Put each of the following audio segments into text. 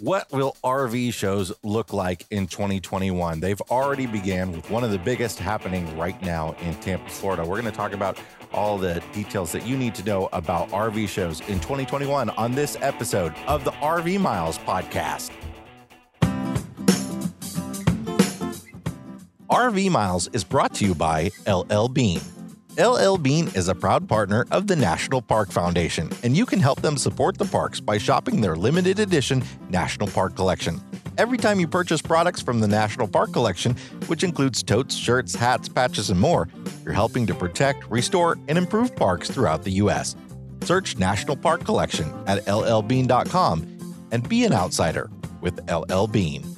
What will RV shows look like in 2021? They've already began with one of the biggest happening right now in Tampa, Florida. We're going to talk about all the details that you need to know about RV shows in 2021 on this episode of the RV Miles podcast. RV Miles is brought to you by LL Bean. LL Bean is a proud partner of the National Park Foundation, and you can help them support the parks by shopping their limited edition National Park Collection. Every time you purchase products from the National Park Collection, which includes totes, shirts, hats, patches, and more, you're helping to protect, restore, and improve parks throughout the U.S. Search National Park Collection at llbean.com and be an outsider with LL Bean.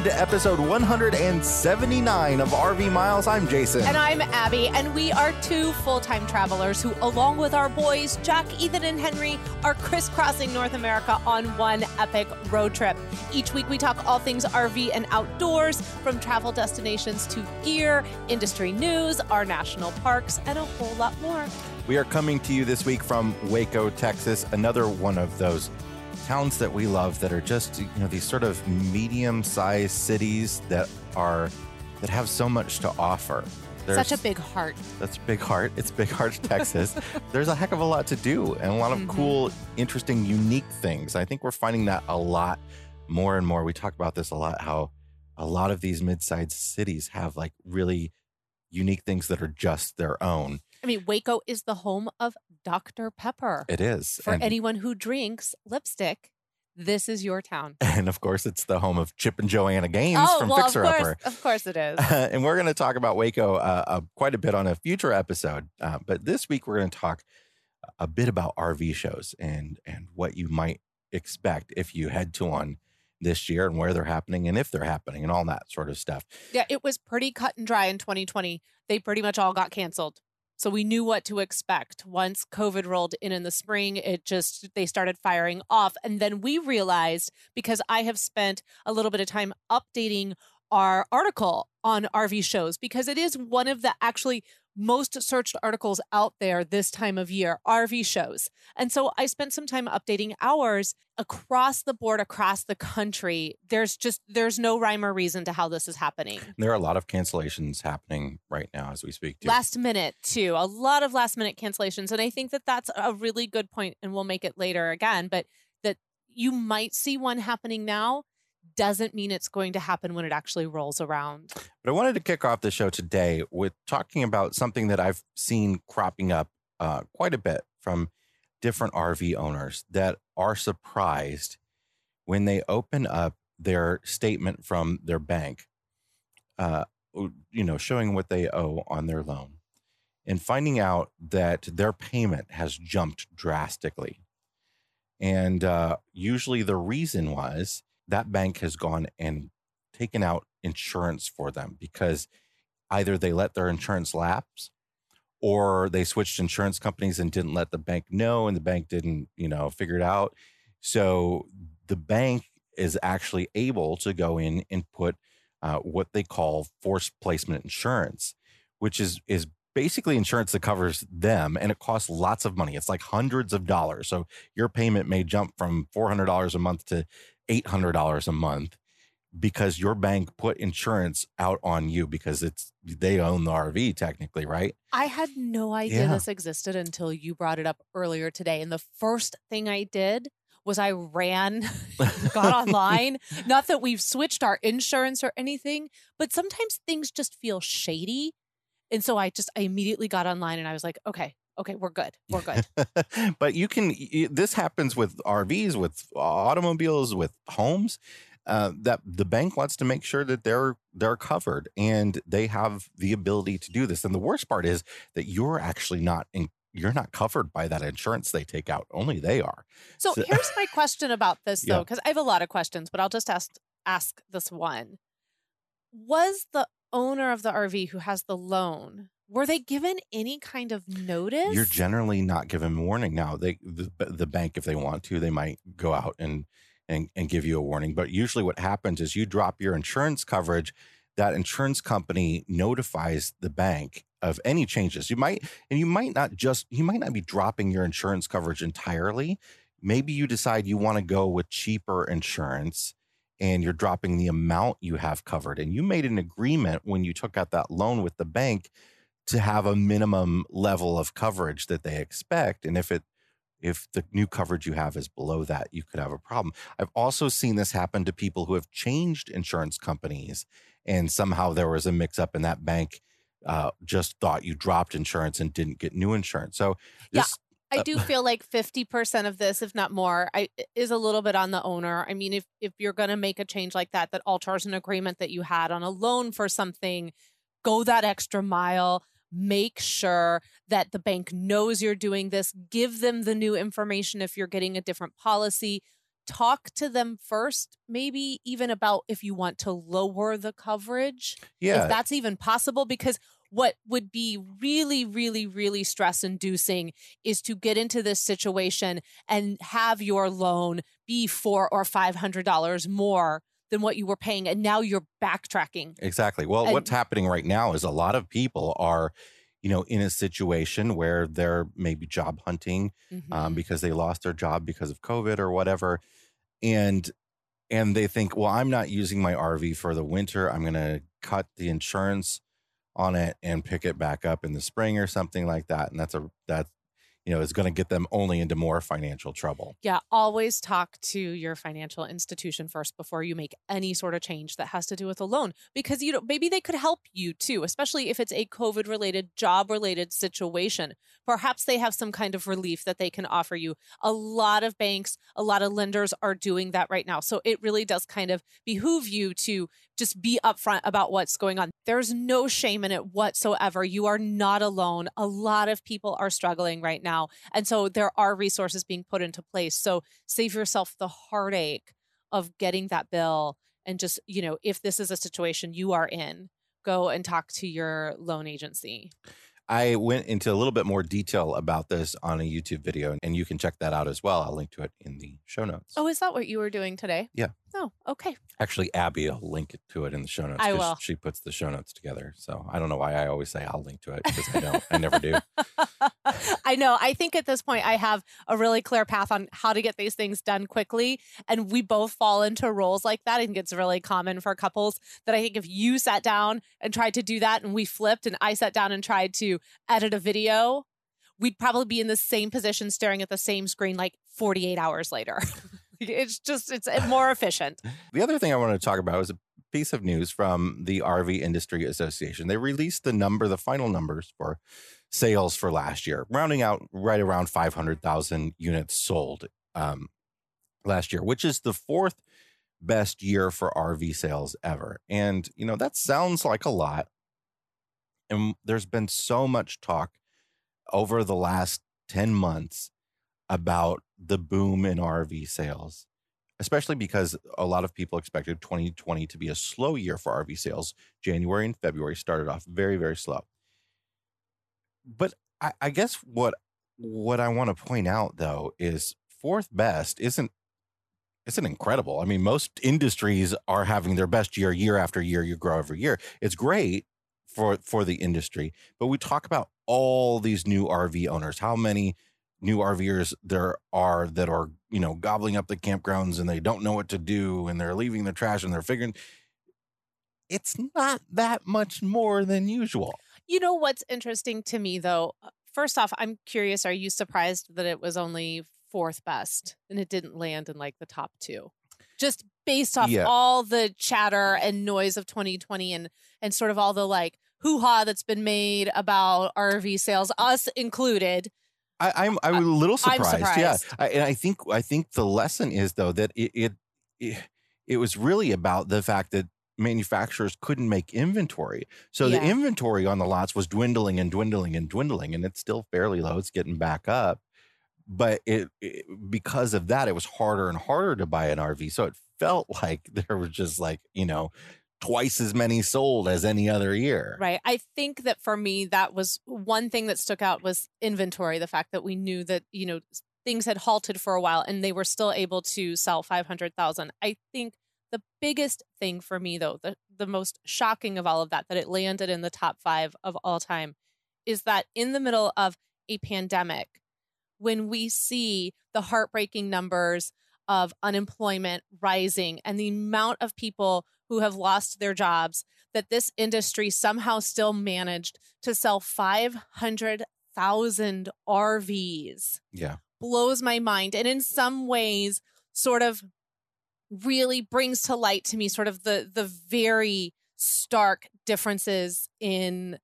Welcome to episode 179 of RV Miles. I'm Jason. And I'm Abby, and we are two full time travelers who, along with our boys, Jack, Ethan, and Henry, are crisscrossing North America on one epic road trip. Each week, we talk all things RV and outdoors, from travel destinations to gear, industry news, our national parks, and a whole lot more. We are coming to you this week from Waco, Texas, another one of those towns that we love that are just you know these sort of medium-sized cities that are that have so much to offer. There's, Such a big heart. That's big heart. It's big heart, Texas. There's a heck of a lot to do and a lot of mm-hmm. cool, interesting, unique things. I think we're finding that a lot more and more. We talk about this a lot. How a lot of these mid-sized cities have like really unique things that are just their own. I mean, Waco is the home of Dr. Pepper. It is. For and, anyone who drinks lipstick, this is your town. And of course, it's the home of Chip and Joanna Gaines oh, from well, Fixer of course, Upper. Of course it is. and we're going to talk about Waco uh, uh, quite a bit on a future episode. Uh, but this week, we're going to talk a bit about RV shows and and what you might expect if you head to one this year and where they're happening and if they're happening and all that sort of stuff. Yeah, it was pretty cut and dry in 2020. They pretty much all got canceled. So we knew what to expect. Once COVID rolled in in the spring, it just, they started firing off. And then we realized because I have spent a little bit of time updating our article on RV shows because it is one of the actually most searched articles out there this time of year RV shows. And so I spent some time updating ours across the board, across the country. There's just, there's no rhyme or reason to how this is happening. There are a lot of cancellations happening right now as we speak. Too. Last minute, too. A lot of last minute cancellations. And I think that that's a really good point, and we'll make it later again, but that you might see one happening now doesn't mean it's going to happen when it actually rolls around. But I wanted to kick off the show today with talking about something that I've seen cropping up uh, quite a bit from different RV owners that are surprised when they open up their statement from their bank, uh, you know, showing what they owe on their loan and finding out that their payment has jumped drastically. And uh, usually the reason was that bank has gone and taken out insurance for them because either they let their insurance lapse or they switched insurance companies and didn't let the bank know and the bank didn't you know figure it out. So the bank is actually able to go in and put uh, what they call forced placement insurance which is is basically insurance that covers them and it costs lots of money. It's like hundreds of dollars. So your payment may jump from $400 a month to $800 a month because your bank put insurance out on you because it's they own the RV technically, right? I had no idea yeah. this existed until you brought it up earlier today. And the first thing I did was I ran, got online. Not that we've switched our insurance or anything, but sometimes things just feel shady. And so I just I immediately got online and I was like, okay, okay, we're good. We're good. but you can, this happens with RVs, with automobiles, with homes. Uh, that the bank wants to make sure that they're they're covered and they have the ability to do this. And the worst part is that you're actually not in, you're not covered by that insurance they take out. Only they are. So, so here's my question about this though, because yeah. I have a lot of questions, but I'll just ask ask this one. Was the owner of the RV who has the loan were they given any kind of notice? You're generally not given warning now. They the, the bank, if they want to, they might go out and and and give you a warning. But usually, what happens is you drop your insurance coverage. That insurance company notifies the bank of any changes. You might and you might not just you might not be dropping your insurance coverage entirely. Maybe you decide you want to go with cheaper insurance and you're dropping the amount you have covered. And you made an agreement when you took out that loan with the bank to have a minimum level of coverage that they expect. And if it if the new coverage you have is below that, you could have a problem. I've also seen this happen to people who have changed insurance companies and somehow there was a mix up in that bank uh, just thought you dropped insurance and didn't get new insurance. So this, I uh, do feel like 50% of this, if not more, I, is a little bit on the owner. I mean, if, if you're going to make a change like that, that alters an agreement that you had on a loan for something, go that extra mile. Make sure that the bank knows you're doing this. Give them the new information if you're getting a different policy. Talk to them first, maybe even about if you want to lower the coverage. Yeah. If that's even possible, because what would be really, really, really stress inducing is to get into this situation and have your loan be four or five hundred dollars more than what you were paying, and now you're backtracking. Exactly. Well, And- what's happening right now is a lot of people are, you know, in a situation where they're maybe job hunting um, Mhm. because they lost their job because of COVID or whatever, and and they think, well, I'm not using my RV for the winter. I'm going to cut the insurance on it and pick it back up in the spring or something like that, and that's a that you know is going to get them only into more financial trouble. Yeah, always talk to your financial institution first before you make any sort of change that has to do with a loan because you know maybe they could help you too, especially if it's a COVID related, job related situation. Perhaps they have some kind of relief that they can offer you. A lot of banks, a lot of lenders are doing that right now. So it really does kind of behoove you to just be upfront about what's going on. There's no shame in it whatsoever. You are not alone. A lot of people are struggling right now. And so there are resources being put into place. So save yourself the heartache of getting that bill and just, you know, if this is a situation you are in, go and talk to your loan agency. I went into a little bit more detail about this on a YouTube video, and you can check that out as well. I'll link to it in the show notes. Oh, is that what you were doing today? Yeah. Oh, okay. Actually, Abby will link it to it in the show notes. I will. She puts the show notes together. So I don't know why I always say I'll link to it because I don't. I never do. I know. I think at this point I have a really clear path on how to get these things done quickly. And we both fall into roles like that. I think it's really common for couples that I think if you sat down and tried to do that and we flipped and I sat down and tried to edit a video, we'd probably be in the same position staring at the same screen like 48 hours later. it's just, it's more efficient. The other thing I want to talk about is a piece of news from the RV Industry Association. They released the number, the final numbers for sales for last year, rounding out right around 500,000 units sold um, last year, which is the fourth best year for RV sales ever. And, you know, that sounds like a lot. And there's been so much talk over the last 10 months about the boom in RV sales, especially because a lot of people expected 2020 to be a slow year for RV sales. January and February started off very, very slow. But I, I guess what what I want to point out though is fourth best isn't isn't incredible. I mean, most industries are having their best year year after year. You grow every year. It's great for for the industry, but we talk about all these new RV owners. How many new RVers there are that are you know gobbling up the campgrounds and they don't know what to do and they're leaving the trash and they're figuring. It's not that much more than usual. You know what's interesting to me though? Uh, First off, I'm curious, are you surprised that it was only fourth best and it didn't land in like the top two? Just based off Yeah. all the chatter and noise of 2020 and and sort of all the like hoo-ha that's been made about RV sales, us included. I, I'm I'm a little I'm surprised. Yeah. I, and I think I think the lesson is though that it, it it it was really about the fact that manufacturers couldn't make inventory. So the inventory on the lots was dwindling and dwindling and dwindling, and it's still fairly low. It's getting back up, but it, it because of that, it was harder and harder to buy an RV. So it felt like there was just like you know twice as many sold as any other year. Right. I think that for me, that was one thing that stuck out was inventory. The fact that we knew that, you know, things had halted for a while and they were still able to sell 500,000. I think the biggest thing for me, though, the, the most shocking of all of that, that it landed in the top five of all time, is that in the middle of a pandemic, when we see the heartbreaking numbers of unemployment rising and the amount of people who have lost their jobs, that this industry somehow still managed to sell 500,000 RVs. Yeah. Blows my mind. And in some ways, sort of really brings to light to me sort of the the very stark differences in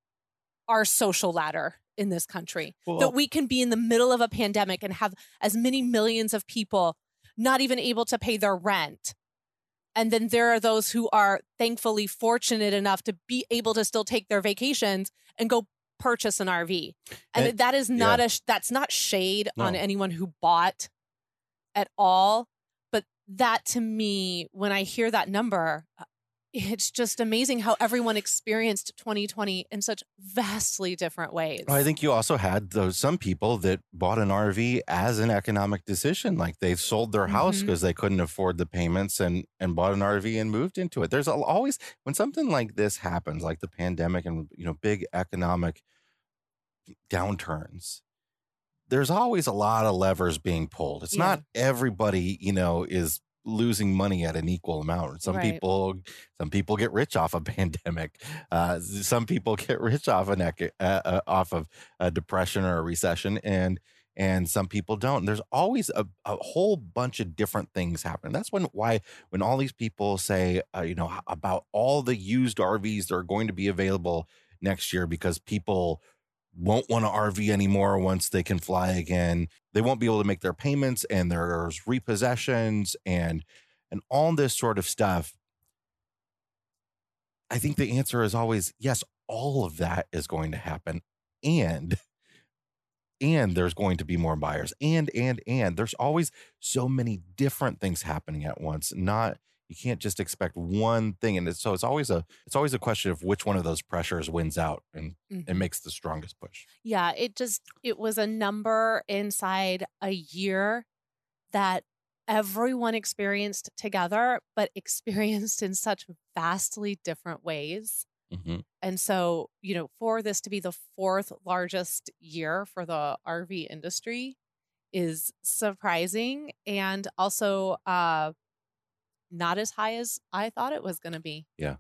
our social ladder in this country. Well- that we can be in the middle of a pandemic and have as many millions of people not even able to pay their rent. And then there are those who are thankfully fortunate enough to be able to still take their vacations and go purchase an RV. And, And- that is not a that's not shade on anyone who bought at all, but that to me when I hear that number uh, it's just amazing how everyone experienced 2020 in such vastly different ways. I think you also had those some people that bought an RV as an economic decision, like they sold their house mm-hmm. because they couldn't afford the payments and and bought an RV and moved into it. There's always when something like this happens, like the pandemic and you know big economic downturns. There's always a lot of levers being pulled. It's not everybody, you know, is losing money at an equal amount. Some Right. people some people get rich off a pandemic. Uh, some people get rich off an uh, uh, off of a depression or a recession, and and some people don't. There's always a, a whole bunch of different things happen. That's when why when all these people say, uh, you know, about all the used RVs that are going to be available next year because people won't want to RV anymore once they can fly again. They won't be able to make their payments, and there's repossessions and and all this sort of stuff. I think the answer is always yes, all of that is going to happen. And and there's going to be more buyers. And and and there's always so many different things happening at once. Not you can't just expect one thing. And it's, so it's always a it's always a question of which one of those pressures wins out and Mhm. and makes the strongest push. Yeah, it just it was a number inside a year that everyone experienced together, but experienced in such vastly different ways. Mhm. And so, you know, for this to be the fourth largest year for the RV industry is surprising and also uh not as high as I thought it was going to be Yeah.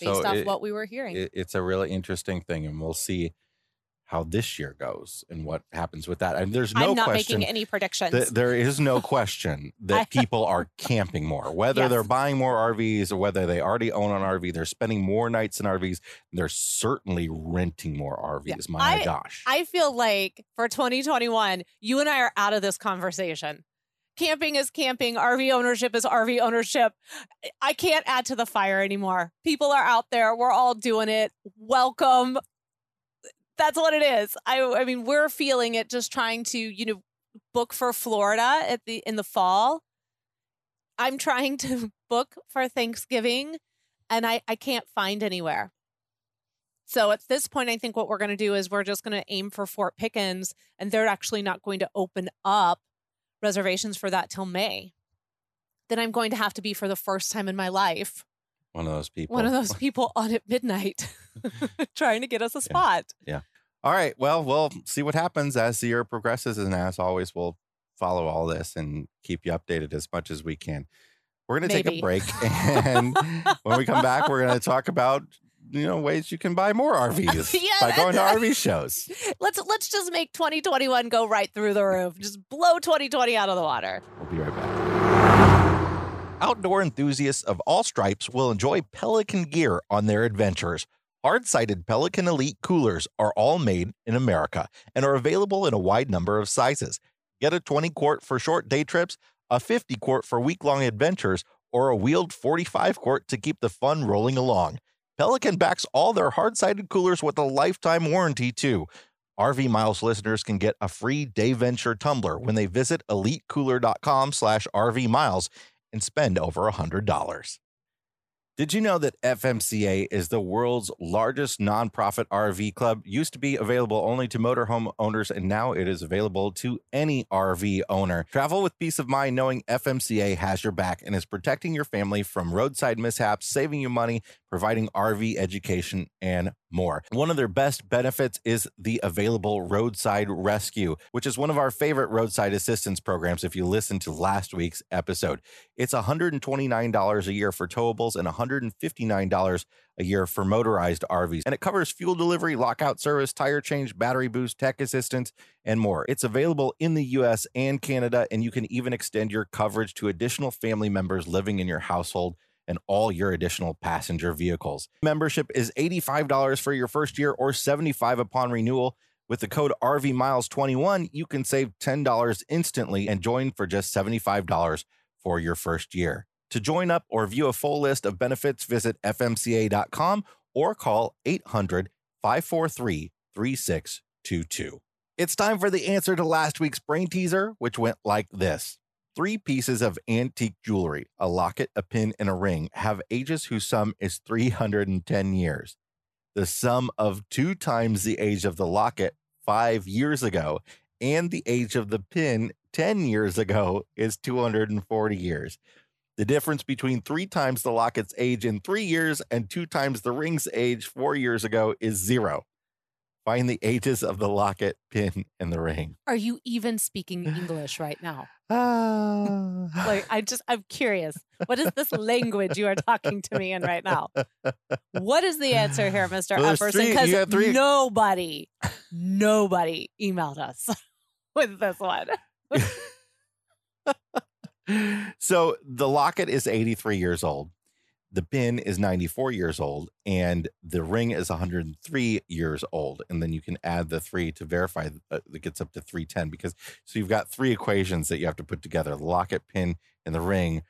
based So off it- what we were hearing. it, it's a really interesting thing, and we'll see how this year goes and what happens with that. And there's no I'm not question. making any predictions. Th- there is no question that people are camping more, whether Yes. they're buying more RVs or whether they already own an RV. They're spending more nights in RVs. They're certainly renting more RVs. My I- gosh. I feel like for 2021, you and I are out of this conversation. Camping is camping, RV ownership is RV ownership. I can't add to the fire anymore. People are out there. We're all doing it. Welcome. That's what it is. I I mean, we're feeling it just trying to, you know, book for Florida at the in the fall. I'm trying to book for Thanksgiving and I I can't find anywhere. So at this point, I think what we're going to do is we're just going to aim for Fort Pickens, and they're actually not going to open up reservations for that till May. Then I'm going to have to be for the first time in my life One of those people. one of those people on at midnight trying to get us a spot. Yeah. All right. Well, we'll see what happens as the year progresses. And as always, we'll follow all this and keep you updated as much as we can. We're going to take a break. And when we come back, we're going to talk about, you know, ways you can buy more RVs Yeah, by going to RV shows. Let's let's just make 2021 go right through the roof. Just blow 2020 out of the water. We'll be right back. Outdoor enthusiasts of all stripes will enjoy Pelican gear on their adventures. Hard sided Pelican Elite coolers are all made in America and are available in a wide number of sizes. Get a 20 quart for short day trips, a 50 quart for week long adventures, or a wheeled 45 quart to keep the fun rolling along. Pelican backs all their hard sided coolers with a lifetime warranty, too. RV Miles listeners can get a free Dayventure tumbler when they visit elitecooler.com slash RV Miles and spend over $100. Did you know that FMCA is the world's largest nonprofit RV club? Used to be available only to motorhome owners, and now it is available to any RV owner. Travel with peace of mind knowing FMCA has your back and is protecting your family from roadside mishaps, saving you money, providing RV education, and more. One of their best benefits is the available roadside rescue, which is one of our favorite roadside assistance programs if you listen to last week's episode. It's $129 a year for towables and $159 a year for motorized RVs. And it covers fuel delivery, lockout service, tire change, battery boost, tech assistance, and more. It's available in the US and Canada, and you can even extend your coverage to additional family members living in your household and all your additional passenger vehicles. Membership is $85 for your first year or 75 upon renewal. With the code RV Miles 21, you can save $10 instantly and join for just $75 for your first year. To join up or view a full list of benefits, visit fmca.com or call 800 543 3622. It's time for the answer to last week's brain teaser, which went like this Three pieces of antique jewelry, a locket, a pin, and a ring, have ages whose sum is 310 years. The sum of two times the age of the locket five years ago and the age of the pin 10 years ago is 240 years. The difference between three times the locket's age in three years and two times the ring's age four years ago is zero. Find the ages of the locket, pin, and the ring. Are you even speaking English right now? Ah. Like, I just, I'm curious. What is this language you are talking to me in right now? What is the answer here, Mr. Well, Epperson? Because three- nobody, nobody emailed us with this one. so the locket is 83 years old. The pin is 94 years old, and the ring is 103 years old. And then you can add the three to verify uh, that it gets up to 310 because so you've got three equations that you have to put together. The locket, pin, and the ring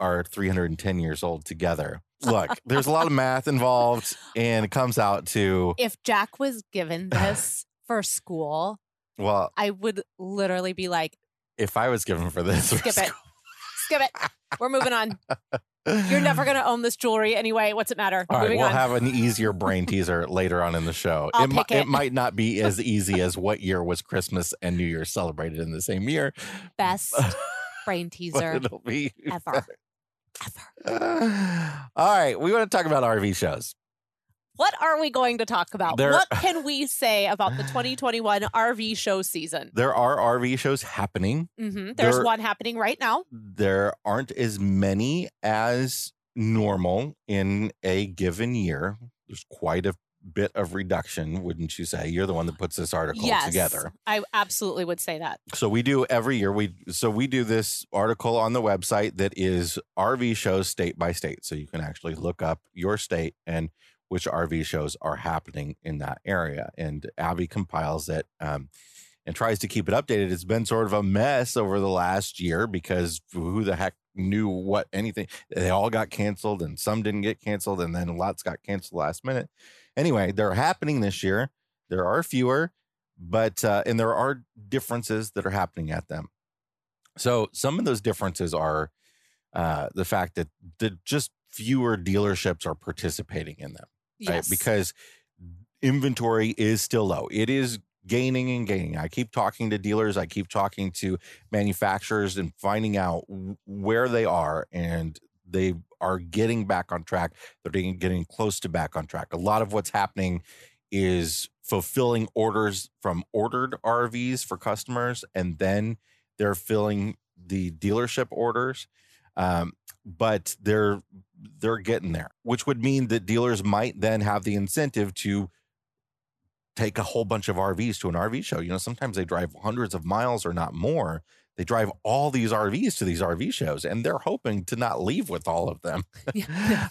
are 310 years old together. Look, there's a lot of math involved, and it comes out to If Jack was given this for school, well, I would literally be like, if I was given for this, skip it, skip it. We're moving on. You're never going to own this jewelry anyway. What's it matter? All right, moving we'll on. have an easier brain teaser later on in the show. I'll it, mi- it. it might not be as easy as what year was Christmas and New Year celebrated in the same year, Best brain teaser ever. Ever. All right, we want to talk about RV shows. What are we going to talk about? There- What can we say about the 2021 RV show season? There are RV shows happening. hmm There's There- one happening right now. There aren't as many as normal in a given year. There's quite a bit of reduction, wouldn't you say? You're the one that puts this article yes, together. I absolutely would say that. So we do every year. We so we do this article on the website that is RV shows state by state. So you can actually look up your state and which RV shows are happening in that area. And Abby compiles it um, and tries to keep it updated. It's been sort of a mess over the last year because who the heck knew what anything? They all got canceled and some didn't get canceled, and then lots got canceled last minute. Anyway, they're happening this year. There are fewer, but uh, and there are differences that are happening at them. So some of those differences are uh, the fact that the just fewer dealerships are participating in them, right? Yes. Because inventory is still low. It is gaining and gaining. I keep talking to dealers. I keep talking to manufacturers and finding out where they are, and they are getting back on track. They're getting, getting close to back on track. A lot of what's happening is fulfilling orders from ordered RVs for customers, and then they're filling the dealership orders. Um, but they're they're getting there, which would mean that dealers might then have the incentive to take a whole bunch of RVs to an RV show. You know, sometimes they drive hundreds of miles or not more. They drive all these RVs to these RV shows, and they're hoping to not leave with all of them.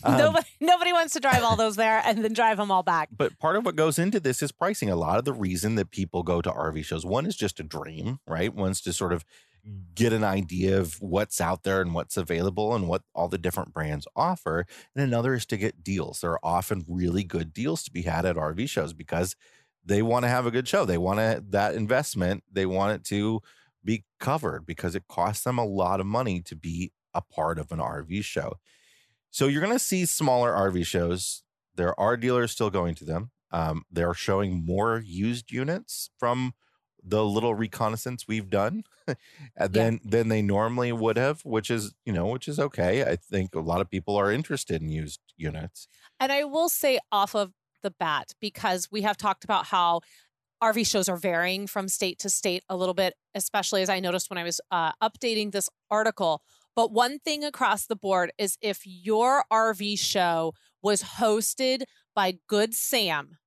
Um, nobody, nobody wants to drive all those there and then drive them all back. but part of what goes into this is pricing. A lot of the reason that people go to RV shows, one is just a dream, right? One's to sort of get an idea of what's out there and what's available and what all the different brands offer. And another is to get deals. There are often really good deals to be had at RV shows because they want to have a good show. They want to, that investment, they want it to be covered because it costs them a lot of money to be a part of an RV show. So you're going to see smaller RV shows. There are dealers still going to them. Um, they're showing more used units from the little reconnaissance we've done than than they normally would have, which is you know which is okay. I think a lot of people are interested in used units. And I will say off of the bat because we have talked about how RV shows are varying from state to state a little bit, especially as I noticed when I was uh, updating this article. But one thing across the board is if your RV show was hosted by Good Sam,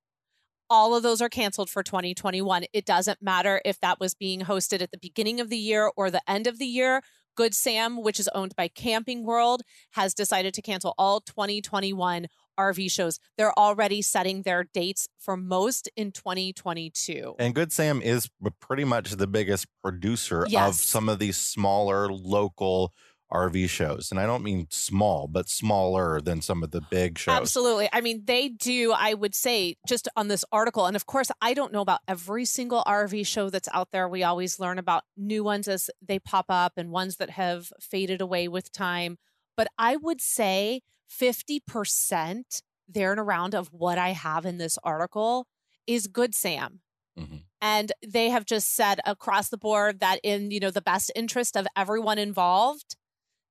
all of those are canceled for 2021. It doesn't matter if that was being hosted at the beginning of the year or the end of the year. Good Sam, which is owned by Camping World, has decided to cancel all 2021 RV shows. They're already setting their dates for most in 2022. And Good Sam is pretty much the biggest producer Yes. of some of these smaller local RV shows. And I don't mean small, but smaller than some of the big shows. Absolutely. I mean, they do, I would say, just on this article. And of course, I don't know about every single RV show that's out there. We always learn about new ones as they pop up and ones that have faded away with time. But I would say 50% there and around of what I have in this article is Good Sam. Mhm. And they have just said across the board that in, you know, the best interest of everyone involved,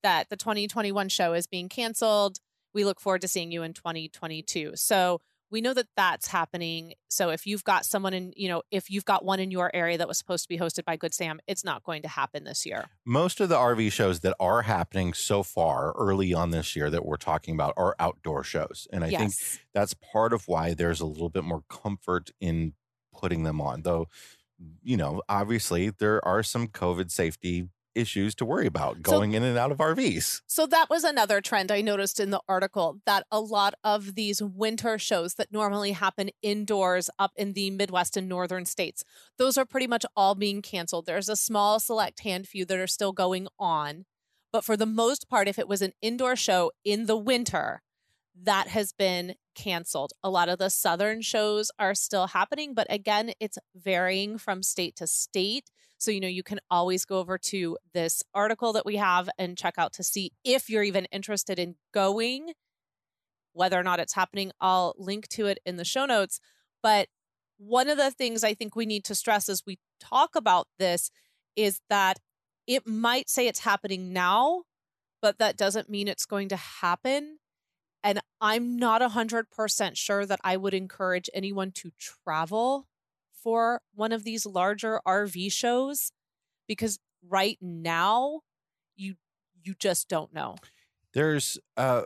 that the 2021 show is being canceled. We look forward to seeing you in 2022. So we know that that's happening. So if you've got someone in, you know, if you've got one in your area that was supposed to be hosted by Good Sam, it's not going to happen this year. Most of the RV shows that are happening so far early on this year that we're talking about are outdoor shows. And I think that's part of why there's a little bit more comfort in putting them on. Though, you know, obviously there are some COVID safety issues to worry about So- going in and out of RVs. So that was another trend I noticed in the article that a lot of these winter shows that normally happen indoors up in the Midwest and northern states, those are pretty much all being canceled. There's a small select hand few that are still going on. But for the most part, if it was an indoor show in the winter, that has been canceled. A lot of the southern shows are still happening, but again, it's varying from state to state. So, you know, you can always go over to this article that we have and check out to see if you're even interested in going, whether or not it's happening. I'll link to it in the show notes. But one of the things I think we need to stress as we talk about this is that it might say it's happening now, but that doesn't mean it's going to happen. And I'm not 100% sure that I would encourage anyone to travel for one of these larger RV shows because right now you you just don't know. There's uh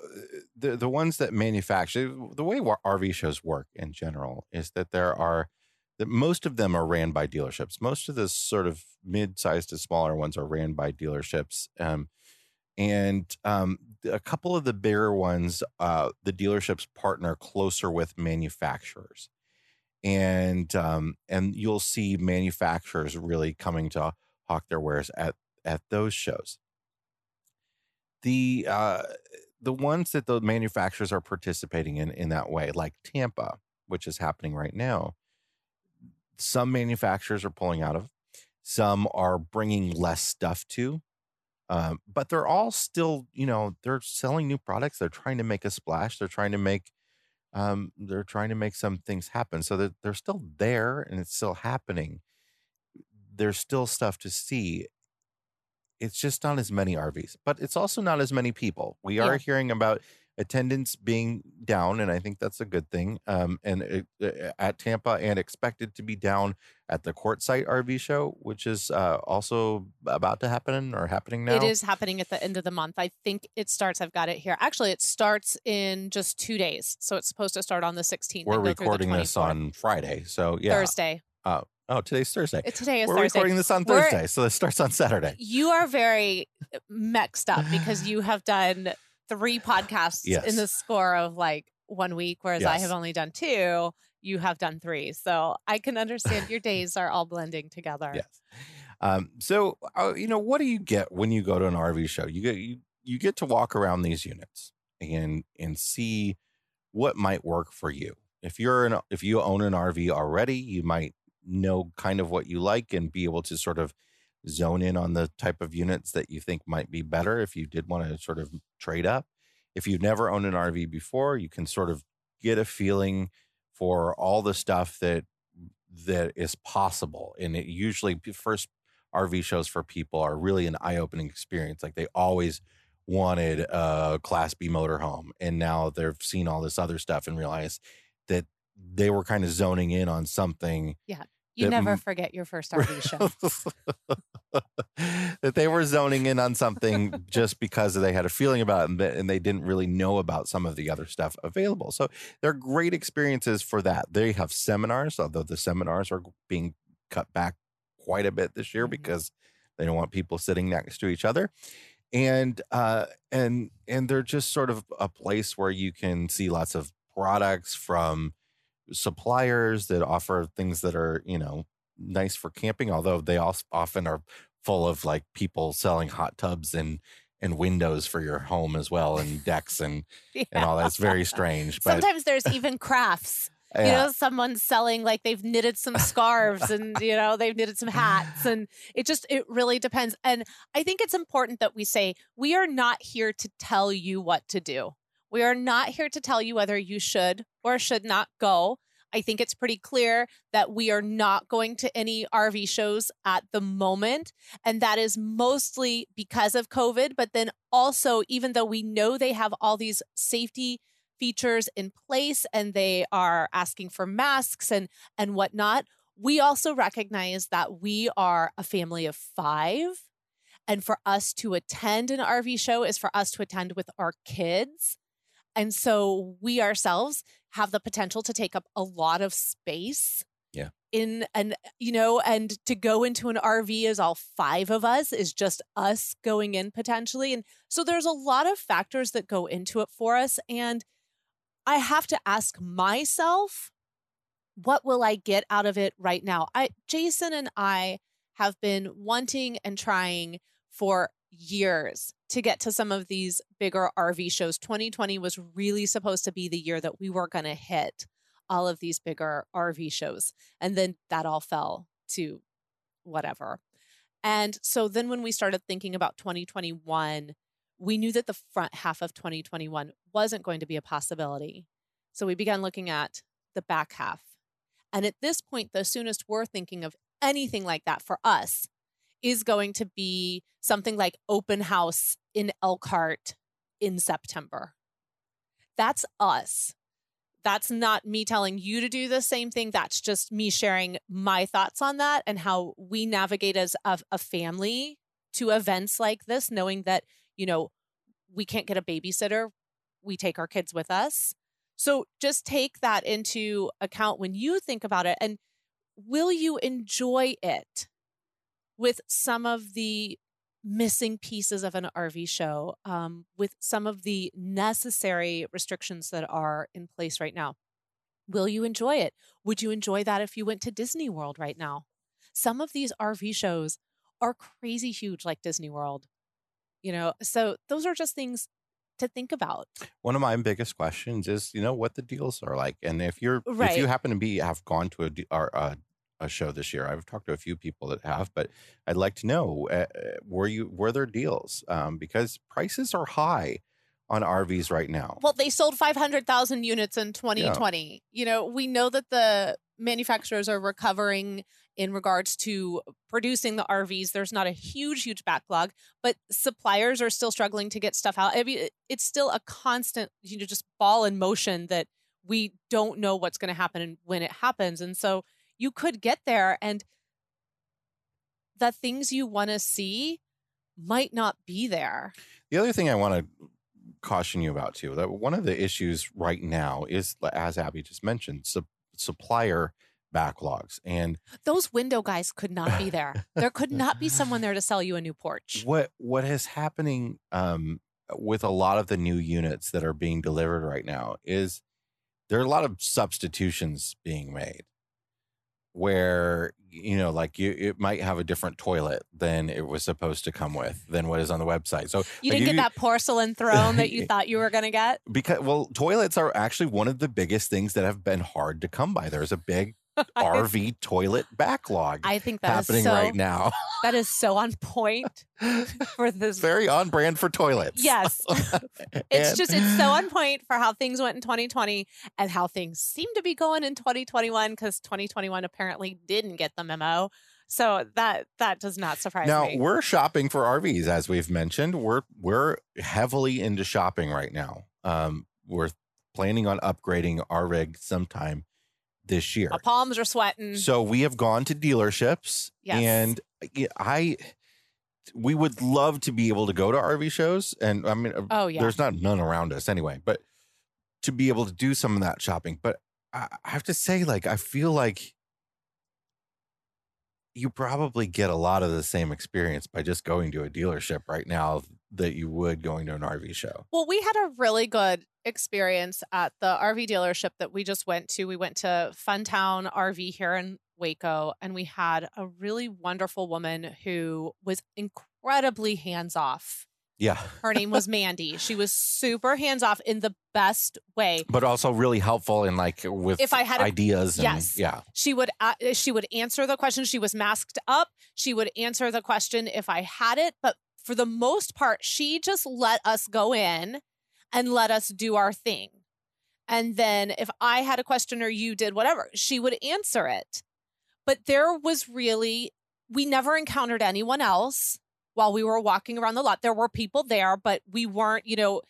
the the ones that manufacture the way RV shows work in general is that there are that most of them are ran by dealerships. Most of the sort of mid-sized to smaller ones are ran by dealerships. Um, and um, a couple of the bigger ones, uh, the dealerships partner closer with manufacturers, and um, and you'll see manufacturers really coming to hawk their wares at at those shows. The uh, the ones that the manufacturers are participating in in that way, like Tampa, which is happening right now, some manufacturers are pulling out of, some are bringing less stuff to, um, but they're all still, you know, they're selling new products. They're trying to make a splash. They're trying to make, um, they're trying to make some things happen. So that they're still there and it's still happening. There's still stuff to see. It's just not as many RVs, but it's also not as many people. We are hearing about attendance being down, and I think that's a good thing. Um, and it, uh, at Tampa, and expected to be down at the Quartzsite RV show, which is uh, also about to happen or happening now. It is happening at the end of the month. I think it starts, I've got it here. Actually, it starts in just two days. So it's supposed to start on the 16th. We're and go through the recording this on Friday, so yeah. Thursday. Oh, today's Thursday. Uh, Today is We're Thursday. recording this on We're- Thursday, so it starts on Saturday. You are very mixed up because you have done three podcasts Yes. in the score of like one week, whereas I have only done two. You have done three. So I can understand your days are all blending together. Yes. Um, so uh, you know, what do you get when you go to an RV show? You get you you get to walk around these units and and see what might work for you. If you're an if you own an RV already, you might know kind of what you like and be able to sort of zone in on the type of units that you think might be better if you did want to sort of trade up. if you've never owned an RV before, you can sort of get a feeling for all the stuff that that is possible. And it usually first RV shows for people are really an eye-opening experience. Like they always wanted a class B motorhome and now they've seen all this other stuff and realize that they were kind of zoning in on something yeah you never m- forget your first rv show that they were zoning in on something just because they had a feeling about it and they, didn't really know about some of the other stuff available. So they're great experiences for that. They have seminars, although the seminars are being cut back quite a bit this year Mhm. because they don't want people sitting next to each other. And uh and and they're just sort of a place where you can see lots of products from suppliers that offer things that are, you know, nice for camping, although they also often are full of like people selling hot tubs and and windows for your home as well and decks and and all that's very strange. But sometimes there's even crafts. You know someone's selling like they've knitted some scarves and you know they've knitted some hats and it just it really depends. And i think it's important that we say we are not here to tell you what to do we are not here to tell you whether you should or should not go. I think it's pretty clear that we are not going to any rv shows at the moment and that is mostly because of covid but then also even though we know they have all these safety features in place and they are asking for masks and and whatnot we also recognize that we are a family of five. And for us to attend an rv show is for us to attend with our kids and so we ourselves have the potential to take up a lot of space Yeah. in and you know and to go into an rv as all five of us is just us going in potentially and so there's a lot of factors that go into it for us and I have to ask myself, what will I get out of it right now? I Jason and I have been wanting and trying for years to get to some of these bigger RV shows. 2020 was really supposed to be the year that we were going to hit all of these bigger RV shows. And then that all fell to whatever. And so then when we started thinking about 2021, we knew that the front half of 2021 wasn't going to be a possibility. So we began looking at the back half. And at this point, the soonest we're thinking of anything like that for us is going to be something like open house in Elkhart in September. That's us. That's not me telling you to do the same thing. That's just me sharing my thoughts on that and how we navigate as a, a family to events like this, knowing that you know, we can't get a babysitter. We take our kids with us. So just take that into account when you think about it. And will you enjoy it with some of the missing pieces of an RV show, um, with some of the necessary restrictions that are in place right now? Will you enjoy it? Would you enjoy that if you went to Disney World right now? Some of these RV shows are crazy huge, like Disney World you know so those are just things to think about one of my biggest questions is, you know, what the deals are like, and if you're if you happen to be have gone to a a, a show this year, I've talked to a few people that have, but I'd like to know uh, were you were there deals? Um, because prices are high on RVs right now. well they sold 500000 units in 2020 you know we know that the manufacturers are recovering in regards to producing the rvs there's not a huge huge backlog but suppliers are still struggling to get stuff out. I mean it's still a constant you know just ball in motion that we don't know what's going to happen and when it happens. And so you could get there and the things you want to see might not be there The other thing I want to caution you about too that one of the issues right now is, as Abby just mentioned, sup- supplier backlogs and those window guys could not be there. There could not be someone there to sell you a new porch. what what is happening um, with a lot of the new units that are being delivered right now is there are a lot of substitutions being made where you know like you it might have a different toilet than it was supposed to come with than what is on the website so You didn't get that porcelain throne that you thought you were going to get. because well toilets are actually one of the biggest things that have been hard to come by there's a big RV toilet backlog I think that is happening so right now. that is so on point for this. Very on brand for toilets. Yes. It's And- just it's so on point for how things went in 2020 and how things seem to be going in 2021 because 2021 apparently didn't get the memo. So that that does not surprise now me. Now we're shopping for RVs, as we've mentioned. We're we're heavily into shopping right now. Um, we're planning on upgrading our rig sometime this year. Our palms are sweating. So we have gone to dealerships, Yes. and I we would love to be able to go to RV shows, and I mean, uh, oh yeah. there's not none around us anyway, but to be able to do some of that shopping. But I, I have to say, like, I feel like you probably get a lot of the same experience by just going to a dealership right now that you would going to an RV show. Well, we had a really good experience at the RV dealership that we just went to. We went to Funtown RV here in Waco, and we had a really wonderful woman who was incredibly hands off. Yeah, Her name was Mandy. She was super hands off in the best way. but also really helpful in like with If I had a- ideas. And, Yes. yeah, She would uh, she would answer the question. She was masked up. She would answer the question if I had it, but for the most part, she just let us go in and let us do our thing. And then if I had a question or you did whatever, she would answer it. But there was really we never encountered anyone else while we were walking around the lot. There were people there, but we weren't, you know,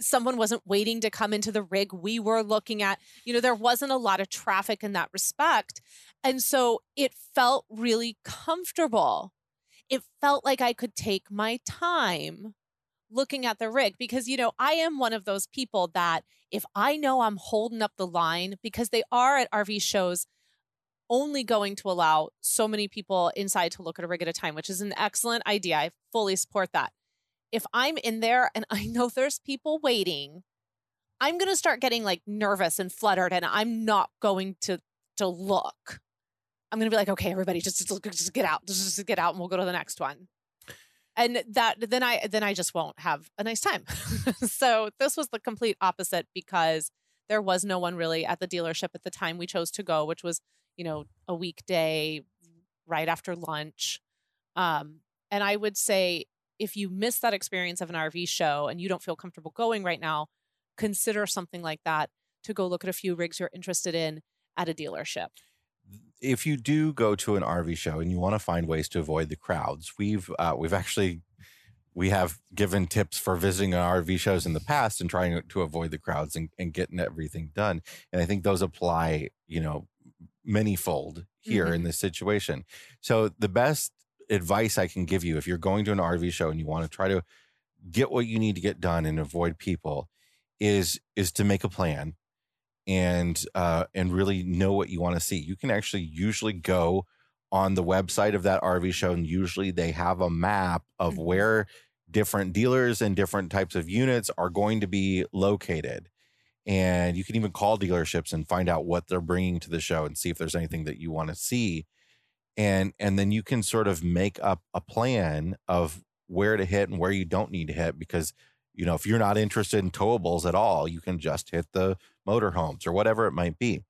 someone wasn't waiting to come into the rig. We were looking at, you know, there wasn't a lot of traffic in that respect. And so it felt really comfortable. It felt like I could take my time looking at the rig because, you know, I am one of those people that if I know I'm holding up the line because they are at RV shows only going to allow so many people inside to look at a rig at a time, which is an excellent idea. I fully support that. If I'm in there and I know there's people waiting, I'm going to start getting like nervous and fluttered and I'm not going to to look. I'm going to be like, "Okay, everybody just just, just get out. Just, just get out and we'll go to the next one." And that then I then I just won't have a nice time. so this was the complete opposite because there was no one really at the dealership at the time we chose to go, which was you know, a weekday right after lunch. Um, and I would say if you miss that experience of an RV show and you don't feel comfortable going right now, consider something like that to go look at a few rigs you're interested in at a dealership. If you do go to an RV show and you want to find ways to avoid the crowds, we've uh, we've actually we have given tips for visiting RV shows in the past and trying to avoid the crowds and, and getting everything done. And I think those apply, you know, manyfold here in this situation. So the best advice I can give you if you're going to an RV show and you want to try to get what you need to get done and avoid people is is to make a plan and uh and really know what you want to see. You can actually usually go on the website of that RV show and usually they have a map of Mhm. where different dealers and different types of units are going to be located. And you can even call dealerships and find out what they're bringing to the show and see if there's anything that you want to see. And and then you can sort of make up a plan of where to hit and where you don't need to hit because you know if you're not interested in towables at all, you can just hit the motorhomes or whatever it might be.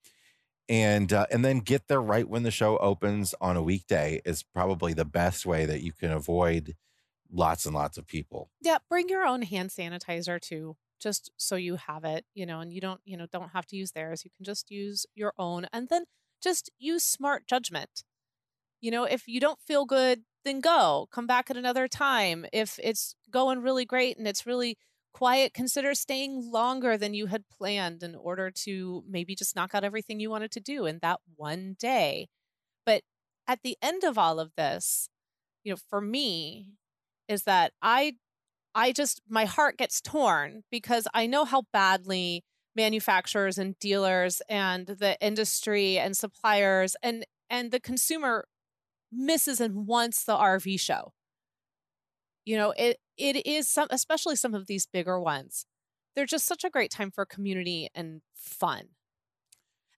And uh, and then get there right when the show opens on a weekday is probably the best way that you can avoid lots and lots of people. Yeah, bring your own hand sanitizer too, just so you have it, you know, and you don't, you know, don't have to use theirs. You can just use your own and then just use smart judgment. You know, if you don't feel good, then go. Come back at another time. If it's going really great and it's really quiet, consider staying longer than you had planned in order to maybe just knock out everything you wanted to do in that one day. But at the end of all of this, you know, for me, is that I I just my heart gets torn because I know how badly manufacturers and dealers and the industry and suppliers and and the consumer misses and wants the RV show. You know, it it is some especially some of these bigger ones. They're just such a great time for community and fun.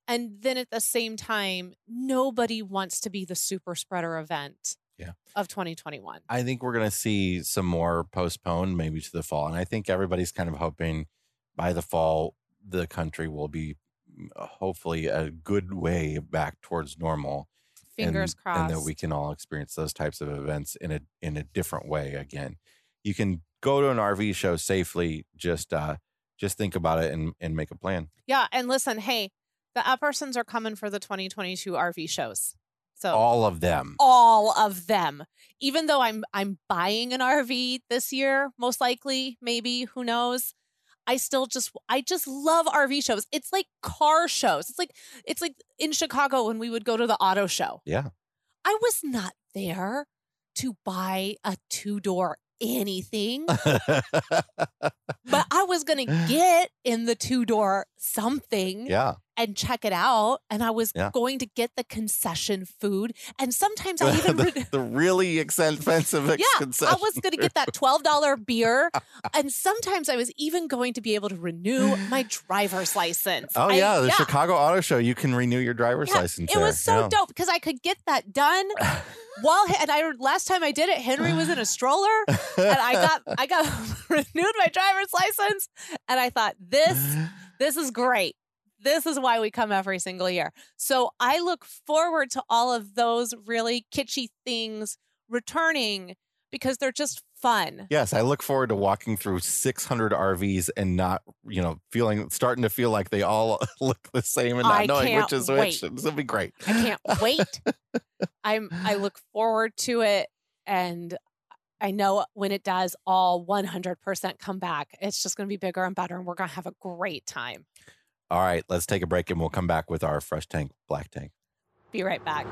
And then at the same time, nobody wants to be the super spreader event Yeah. of 2021. I think we're going to see some more postponed maybe to the fall. And I think everybody's kind of hoping by the fall, the country will be mm, hopefully a good way back towards normal. Fingers and, crossed. and that we can all experience those types of events in a in a different way again. You can go to an RV show safely. Just uh, just think about it and and make a plan. yeah, and listen, hey, the Eppersons are coming for the 2022 RV shows. So All of them. all of them. Even though I'm I'm buying an RV this year, most likely, maybe, who knows? I still just I just love RV shows. It's like car shows. It's like it's like in Chicago when we would go to the auto show. Yeah. I was not there to buy a two-door anything, but I was going to get in the two-door something yeah. And check it out. And I was Yeah. going to get the concession food. And sometimes I even, the, the really expensive yeah, I was going to get that $12 beer. And sometimes I was even going to be able to renew my driver's license. Oh I- yeah, the Chicago Auto Show. You can renew your driver's Yeah, license. It there. was so Yeah. dope because I could get that done while, and I, last time I did it, Henry was in a stroller and I got, I got renewed my driver's license. And I thought, this this is great. This is why we come every single year. So I look forward to all of those really kitschy things returning because they're just fun. Yes, I look forward to walking through 600 RVs and not, you know, feeling starting to feel like they all look the same and not I knowing which is which. wait. This will be great. I can't wait. I'm I look forward to it and I know when it does all 100% come back, it's just going to be bigger and better and we're going to have a great time. All right, let's take a break and we'll come back with our fresh tank, black tank. Be right back.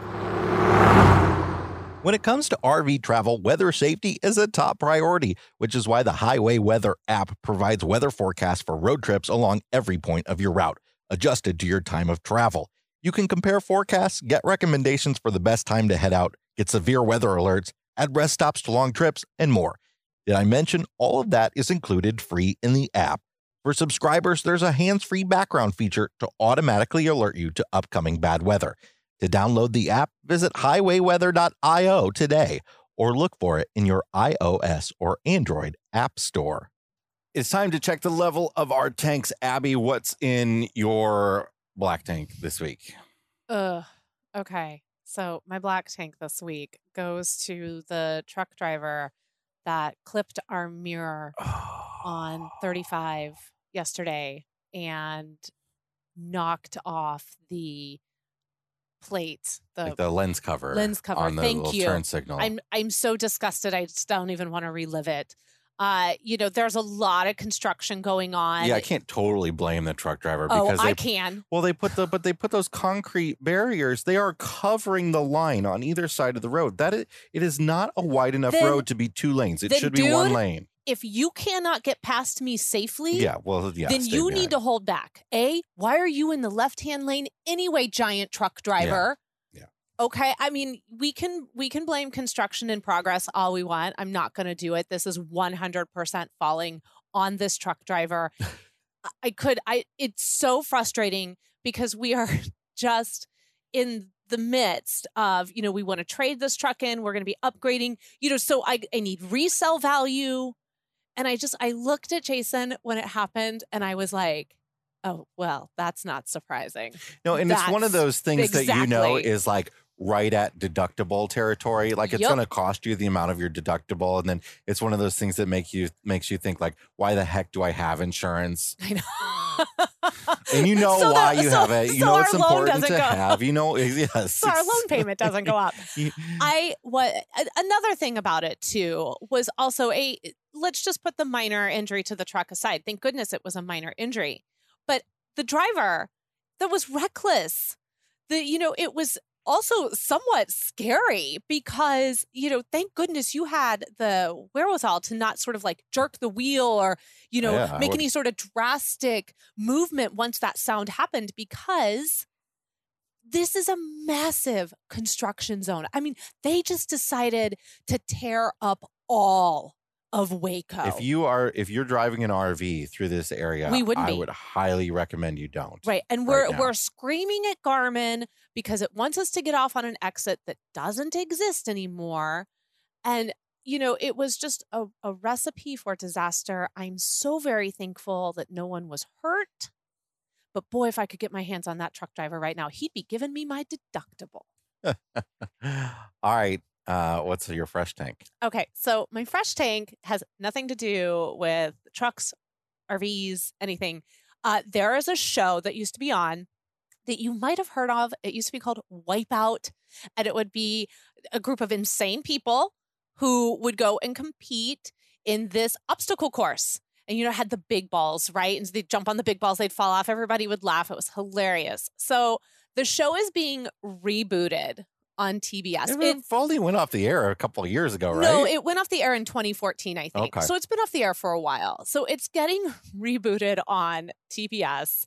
When it comes to RV travel, weather safety is a top priority, which is why the Highway Weather app provides weather forecasts for road trips along every point of your route, adjusted to your time of travel. You can compare forecasts, get recommendations for the best time to head out, get severe weather alerts, add rest stops to long trips, and more. Did I mention all of that is included free in the app? For subscribers, there's a hands free background feature to automatically alert you to upcoming bad weather. To download the app, visit highwayweather.io today or look for it in your iOS or Android app store. It's time to check the level of our tanks. Abby, what's in your black tank this week? Ugh. Okay. So my black tank this week goes to the truck driver that clipped our mirror on 35 yesterday and knocked off the plate. The, like the lens cover. lens cover. On the Thank you. turn signal. I'm I'm so disgusted. I just don't even want to relive it. Uh, you know, there's a lot of construction going on. yeah, I can't totally blame the truck driver Oh, because I they can. Well, they put the but they put those concrete barriers. They are covering the line on either side of the road. That is, it is not a wide enough Then- road to be two lanes. It should be one lane. If you cannot get past me safely, Yeah, well, yeah. then you behind. need to hold back. A, why are you in the left hand lane anyway, giant truck driver? Yeah. Okay. I mean, we can we can blame construction in progress all we want. I'm not gonna do it. This is 100% falling on this truck driver. I- could I it's so frustrating because we are just in the midst of, you know, we want to trade this truck in, we're gonna be upgrading, you know, so I I need resale value. And I just I looked at Jason when it happened and I was like, oh well, that's not surprising. No, and it's one of those things that you know is like right at deductible territory. Like it's Yup. going to cost you the amount of your deductible, and then it's one of those things that make you makes you think like, why the heck do I have insurance? I know. And you know So why you so- have it. You so know it's important to go- have. You know, yes. so our loan payment doesn't go up. I what another thing about it too was also a let's just put the minor injury to the truck aside. Thank goodness it was a minor injury. But the driver that was reckless. The you know, it was also somewhat scary because, you know, thank goodness you had the wherewithal to not sort of like jerk the wheel or, you know, Yeah, make any sort of drastic movement once that sound happened because this is a massive construction zone. I mean, they just decided to tear up all of Waco. If you are if you're driving an RV through this area, We wouldn't I be. would highly recommend you don't. Right. And we're now. we're screaming at Garmin because it wants us to get off on an exit that doesn't exist anymore. And you know, it was just a, a recipe for disaster. I'm so very thankful that no one was hurt. But boy, if I could get my hands on that truck driver right now, he'd be giving me my deductible. All right. Uh, what's your fresh tank? Okay, so my fresh tank has nothing to do with trucks, RVs, anything. Uh, there is a show that used to be on that you might have heard of. It used to be called Wipeout, and it would be a group of insane people who would go and compete in this obstacle course. And you know, had the big balls, right? And so they'd jump on the big balls, they'd fall off. Everybody would laugh. It was hilarious. So the show is being rebooted on TBS. It, It- went off the air a couple of years ago, right? no, it went off the air in 2014, I think. Okay. So it's been off the air for a while. So it's getting rebooted on TBS.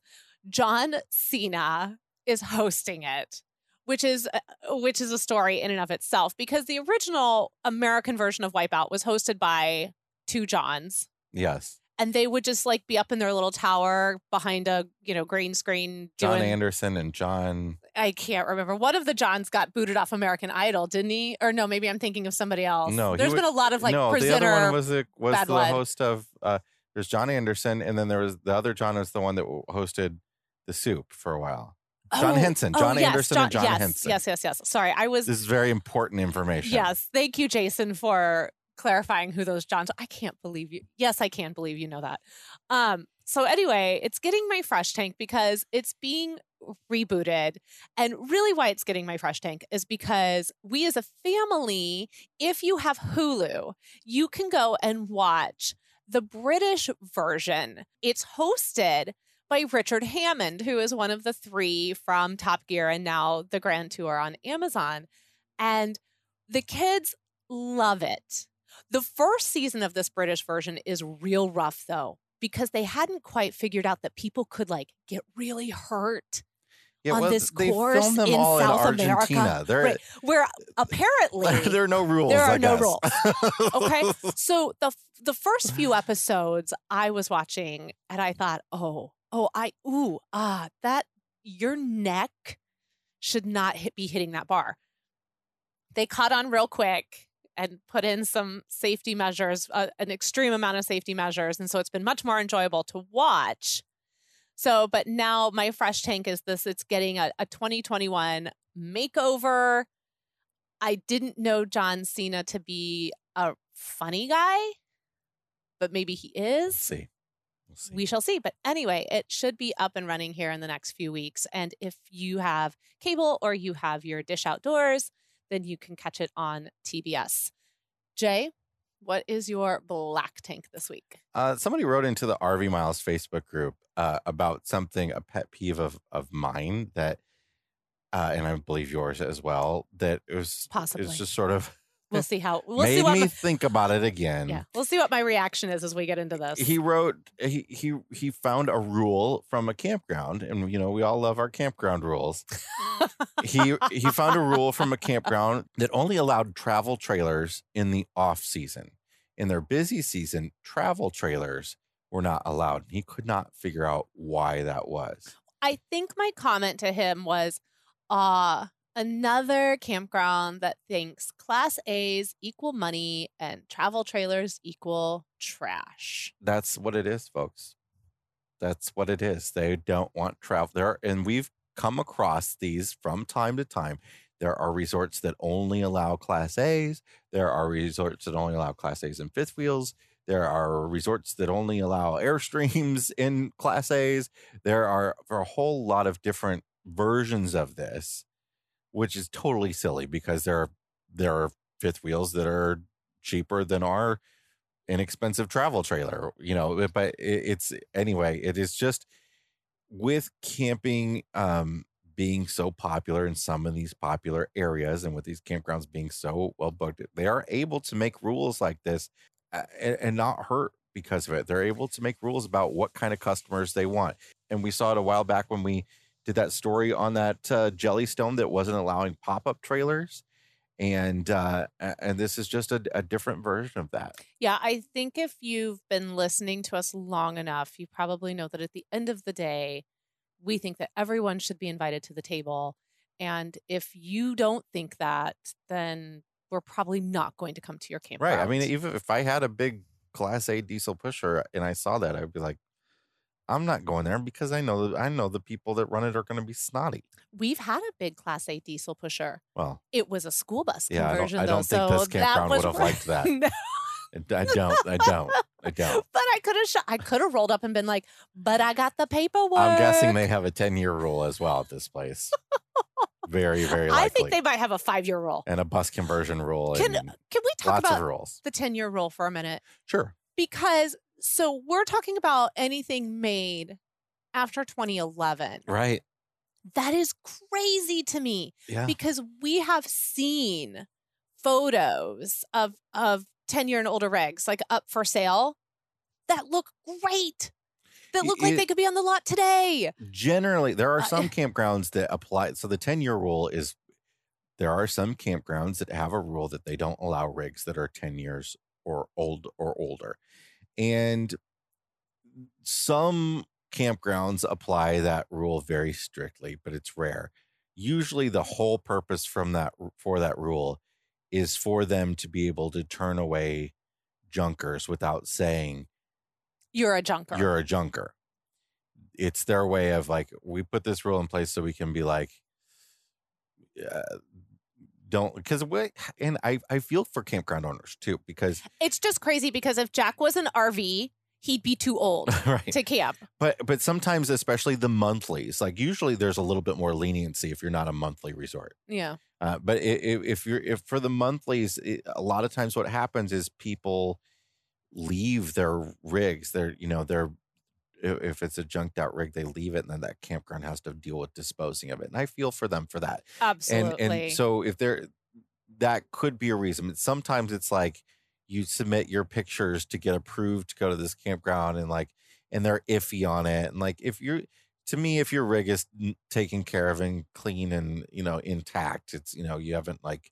John Cena is hosting it, which is uh, which is a story in and of itself because the original American version of Wipeout was hosted by two Johns yes. and they would just like be up in their little tower behind a, you know, green screen John Anderson and John. I can't remember. One of the Johns got booted off American Idol, didn't he? Or no, maybe I'm thinking of somebody else. No, he There's would- been a lot of like no, the presenter. other one was the was the blood. host of. Uh, there's John Anderson, and then there was the other John was the one that hosted the Soup for a while. John Oh, Henson, oh, John yes, Anderson, and John yes, Henson. Yes, yes, yes. Sorry, I was. This is very important information. Yes, thank you, Jason, for clarifying who those Johns. I can't believe you. Yes, I can believe you know that. Um. So anyway, it's getting my fresh tank because it's being rebooted, and really, why it's getting my fresh tank is because we, as a family, if you have Hulu, you can go and watch the British version. It's hosted by Richard Hammond, who is one of the three from Top Gear and now the Grand Tour on Amazon. And the kids love it. The first season of this British version is real rough, though, because they hadn't quite figured out that people could like get really hurt Yeah, on well, this course in all South in Argentina. America. Right. Where apparently there are no rules. there are no rules. Okay. so the the first few episodes I was watching and I thought, "Oh, oh, I ooh, ah, that your neck should not hit, be hitting that bar." They caught on real quick and put in some safety measures, uh, an extreme amount of safety measures, and so it's been much more enjoyable to watch. So, but now my fresh tank is this it's getting a, a 2021 makeover. I didn't know John Cena to be a funny guy, but maybe he is. see. We'll see. We shall see. But anyway, it should be up and running here in the next few weeks. And if you have cable or you have your dish outdoors, then you can catch it on TBS. Jay, what is your black tank this week? Uh, somebody wrote into the RV Miles Facebook group uh, about something, a pet peeve of of mine that, uh, and I believe yours as well. That it was Possibly. It's just sort of We'll see how we'll see made what me my, think about it again. yeah, we'll see what my reaction is as we get into this. He wrote he he he found a rule from a campground, and you know we all love our campground rules. he he found a rule from a campground that only allowed travel trailers in the off season. In their busy season, travel trailers were not allowed. He could not figure out why that was. I think my comment to him was, uh, another campground that thinks class A's equal money and travel trailers equal trash. That's what it is, folks. That's what it is. They don't want travel there, and we've come across these from time to time. There are resorts that only allow Class A's. There are resorts that only allow Class A's and fifth wheels. There are resorts that only allow Airstreams in Class A's. There are a whole lot of different versions of this, which is totally silly because there are there are fifth wheels that are cheaper than our inexpensive travel trailer. You know, but it, it's anyway. It is just with camping um being so popular in some of these popular areas and with these campgrounds being so well booked they are able to make rules like this uh, and, and not hurt because of it they're able to make rules about what kind of customers they want and we saw it a while back when we did that story on that uh, jellystone that wasn't allowing pop-up trailers and uh and this is just a, a different version of that Yeah, I think if you've been listening to us long enough, you probably know that at the end of the day, we think that everyone should be invited to the table. And if you don't think that, then we're probably not going to come to your campground. Right. I mean, even if I had a big Class A diesel pusher and I saw that, I'd be like, I'm not going there because I know I know the people that run it are going to be snotty. We've had a big Class A diesel pusher. Well, It was a school bus yeah, I don't, I don't think so this that campground would have liked that. No, I don't. I don't. I don't. but I could have. Sh- I could have rolled up and been like, "But I got the paperwork." I'm guessing they have a 10 year rule as well at this place. very, very likely. I think they might have a five-year rule. and a bus conversion rule Can Can we talk about the ten-year rule for a minute? Sure. Because so we're talking about anything made after 2011. Right. That is crazy to me. Yeah. because we have seen photos of of 10 year and older rigs like up for sale that look great that look like it- they could be on the lot today Generally, there are Uh, some campgrounds that apply. So the 10 year rule is there are some campgrounds that have a rule that they don't allow rigs that are 10 years or old or older. And some campgrounds apply that rule very strictly, but it's rare. Usually the whole purpose from that for that rule is for them to be able to turn away junkers without saying you're a junker you're a junker. It's their way of like, we put this rule in place so we can be like, uh, don't because we and I I feel for campground owners too because it's just crazy because if jack was an rv he'd be too old right. to camp. But but sometimes especially the monthlies like usually there's a little bit more leniency if you're not a monthly resort. Yeah. Uh, but i- i- if you're if for the monthlies it, a lot of times what happens is people leave their rigs their you know their if it's a junked out rig they leave it and then that campground has to deal with disposing of it and i feel for them for that. Absolutely and and so if there that could be a reason sometimes it's like you submit your pictures to get approved to go to this campground and like and they're iffy on it and like if you're to me if your rig is taken care of and clean and you know intact it's you know you haven't like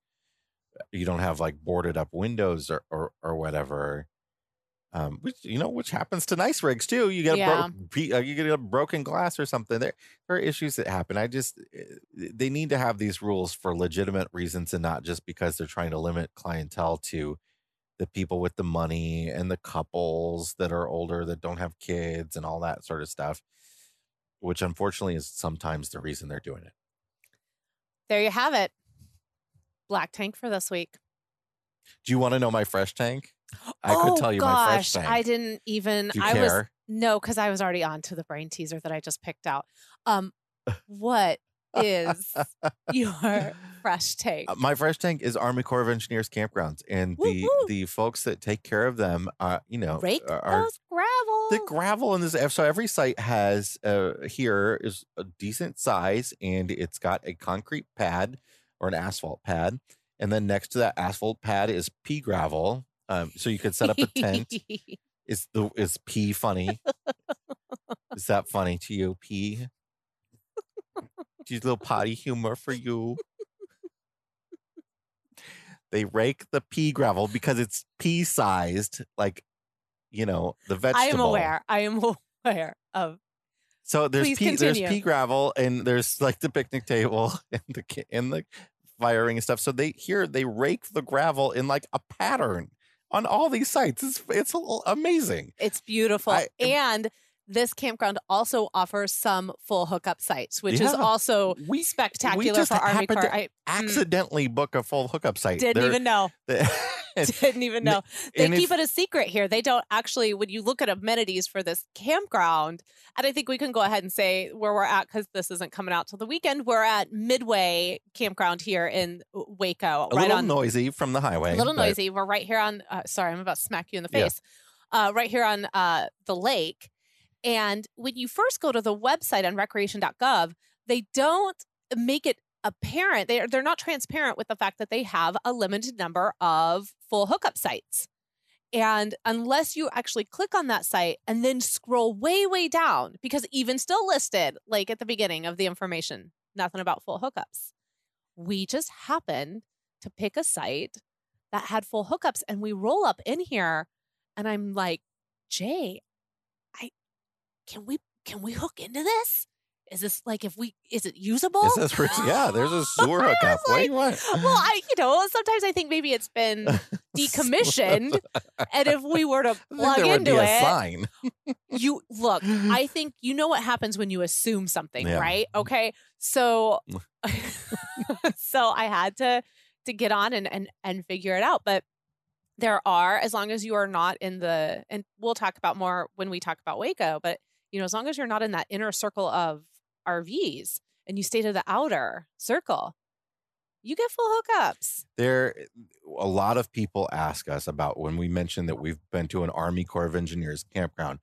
you don't have like boarded up windows or or, or whatever um which you know which happens to nice rigs too you get a Yeah. bro- uh, you get a broken glass or something there there are issues that happen i just eh, they need to have these rules for legitimate reasons and not just because they're trying to limit clientele to the people with the money and the couples that are older that don't have kids and all that sort of stuff which unfortunately is sometimes the reason they're doing it. There you have it. Black tank for this week do you want to know my fresh tank i oh, could tell you gosh, my fresh tank i didn't even do you i care was no because i was already on to the brain teaser that i just picked out um what is your fresh tank? Uh, my fresh tank is Army Corps of Engineers campgrounds, and the Woo-hoo. the folks that take care of them, uh, you know, rake are, are those gravel the gravel in this. So every site has uh, here is a decent size, and it's got a concrete pad or an asphalt pad, and then next to that asphalt pad is pea gravel. Um, so you could set up a tent. is the is pea funny? is that funny to you, pea? Just a little potty humor for you. They rake the pea gravel because it's pea sized, like you know the vegetable. I am aware. I am aware of. So there's Please pea, there's pea gravel, and there's like the picnic table and the and the firing and stuff. So they here they rake the gravel in like a pattern on all these sites. It's it's amazing. It's beautiful, I- and this campground also offers some full hookup sites, which is also We spectacular just for Army Corps. I mm, accidentally book a full hookup site. didn't They're- even know. Didn't even know. They keep it a secret here. They don't actually, when you look at amenities for this campground, and I think we can go ahead and say where we're at because this isn't coming out till the weekend. We're at Midway Campground here in Waco, a right little on noisy from the highway. a little but- noisy. We're right here on. Uh, sorry, I'm about to smack you in the Yeah. face. Uh, right here on uh, the lake, and when you first go to the website on recreation.gov, they don't make it apparent. They are they're not transparent with the fact that they have a limited number of full hookup sites. And unless you actually click on that site and then scroll way, way down, because even still listed, like at the beginning of the information, nothing about full hookups. We just happened to pick a site that had full hookups and we roll up in here and I'm like, Jay, can we can we hook into this? is this like if we is it usable? Says, for- yeah, there's a sewer hookup. What you want? well, I you know sometimes I think maybe it's been decommissioned, and if we were to plug into it, sign. you look. I think you know what happens when you assume something, Yeah. right? Okay, so so I had to to get on and and and figure it out, but. There are, as long as you are not in the, and we'll talk about more when we talk about Waco, but you know, as long as you're not in that inner circle of RVs and you stay to the outer circle, you get full hookups. There, a lot of people ask us about when we mentioned that we've been to an Army Corps of Engineers campground.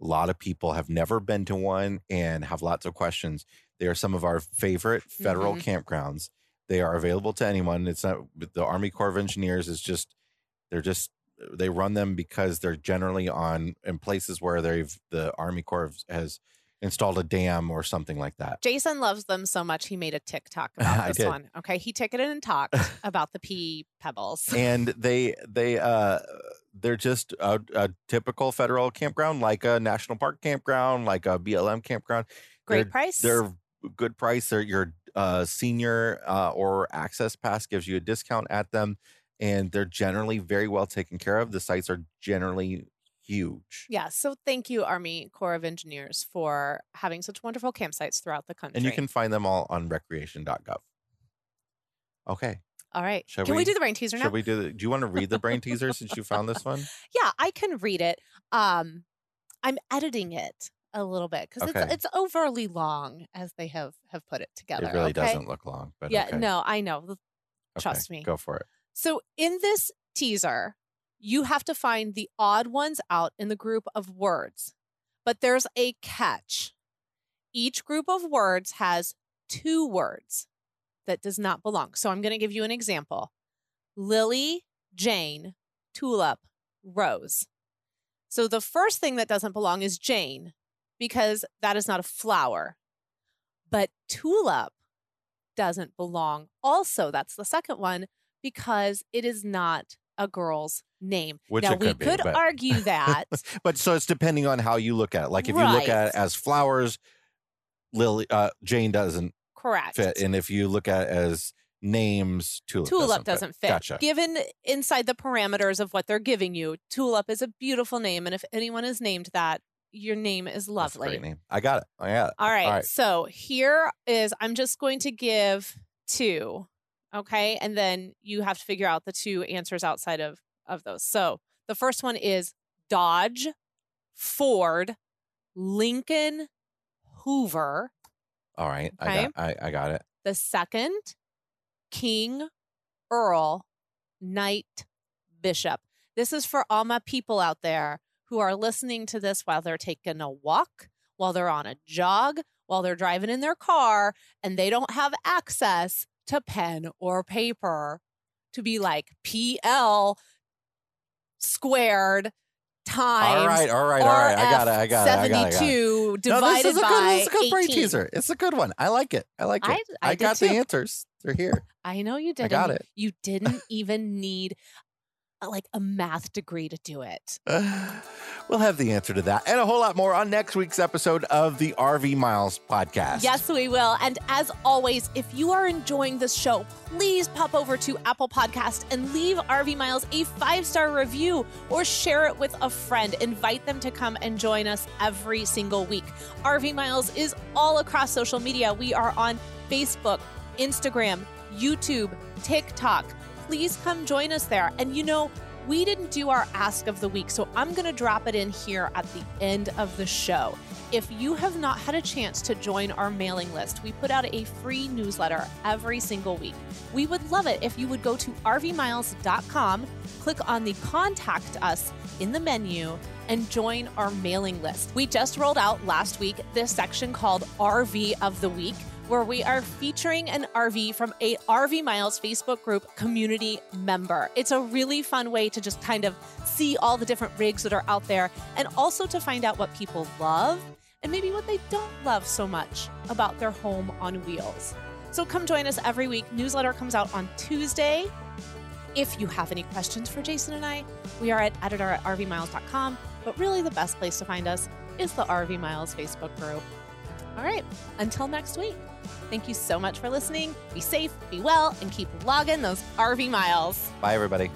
A lot of people have never been to one and have lots of questions. They are some of our favorite federal Mhm. campgrounds. They are available to anyone. It's not the Army Corps of Engineers is just they're just they run them because they're generally on in places where they've the Army Corps has installed a dam or something like that. Jason loves them so much he made a TikTok about this did. one. Okay. He ticketed and talked about the pea pebbles. and they they uh they're just a, a typical federal campground like a national park campground like a blm campground Great they're- price. they're good price they're your uh senior uh or access pass gives you a discount at them and they're generally very well taken care of the sites are generally huge yeah. So thank you, Army Corps of Engineers, for having such wonderful campsites throughout the country. and you can find them all on recreation.gov okay All right. Shall can we, we- do the brain teaser now? should we do the, do you want to read the brain teaser since you found this one yeah, I can read it. Um, I'm editing it a little bit because Okay. it's it's overly long as they have have put it together. it really okay? doesn't look long but Yeah, okay. no, I know. Trust me. go for it So in this teaser, you have to find the odd ones out in the group of words. But there's a catch. Each group of words has two words that does not belong. So I'm going to give you an example. Lily, Jane, tulip, rose. So the first thing that doesn't belong is Jane because that is not a flower. But tulip doesn't belong. Also, that's the second one because it is not a girl's name. Which now we could be, but- argue that. but so it's depending on how you look at it. Like if you look at it as flowers, Lily uh Jane doesn't correct. fit. And if you look at it as names, tulip, Tulip doesn't, doesn't fit. Gotcha. Given inside the parameters of what they're giving you, Tulip is a beautiful name. And if anyone is named that, your name is That's a lovely. great name. I got it. I got it. All right, All right. So here is I'm just going to give two. Okay. And then you have to figure out the two answers outside of of those. So the first one is Dodge, Ford, Lincoln, Hoover. All right. I Okay. got I, I got it. The second, King, Earl, Knight, Bishop. This is for all my people out there who are listening to this while they're taking a walk, while they're on a jog, while they're driving in their car, and they don't have access to pen or paper to be like PL squared times All right, all right, all right. I got it. I got it. I got it. I got 72 No, divided this is a by good, this is a good brain teaser. It's a good one. I like it. I like it. I- I did got too. the answers. They're here. I know you did. I got it. You didn't even need like a math degree to do it. we'll have the answer to that and a whole lot more on next week's episode of the RV Miles podcast. Yes, we will. And as always, if you are enjoying this show, please pop over to Apple Podcast and leave RV Miles a five star review or share it with a friend. Invite them to come and join us every single week. RV Miles is all across social media. We are on Facebook, Instagram, YouTube, TikTok. Please come join us there. And you know, we didn't do our ask of the week, so I'm going to drop it in here at the end of the show. If you have not had a chance to join our mailing list, we put out a free newsletter every single week. We would love it if you would go to rvmiles.com, click on the contact us in the menu, and join our mailing list. We just rolled out last week this section called RV of the Week where we are featuring an RV from a RV Miles Facebook group community member. It's a really fun way to just kind of see all the different rigs that are out there and also to find out what people love and maybe what they don't love so much about their home on wheels. So come join us every week. Newsletter comes out on Tuesday. If you have any questions for Jason and I, we are at editor at rvmiles.com. But really, the best place to find us is the RV Miles Facebook group. All right. Until next week. Thank you so much for listening. Be safe, be well, and keep logging those RV miles. Bye, everybody.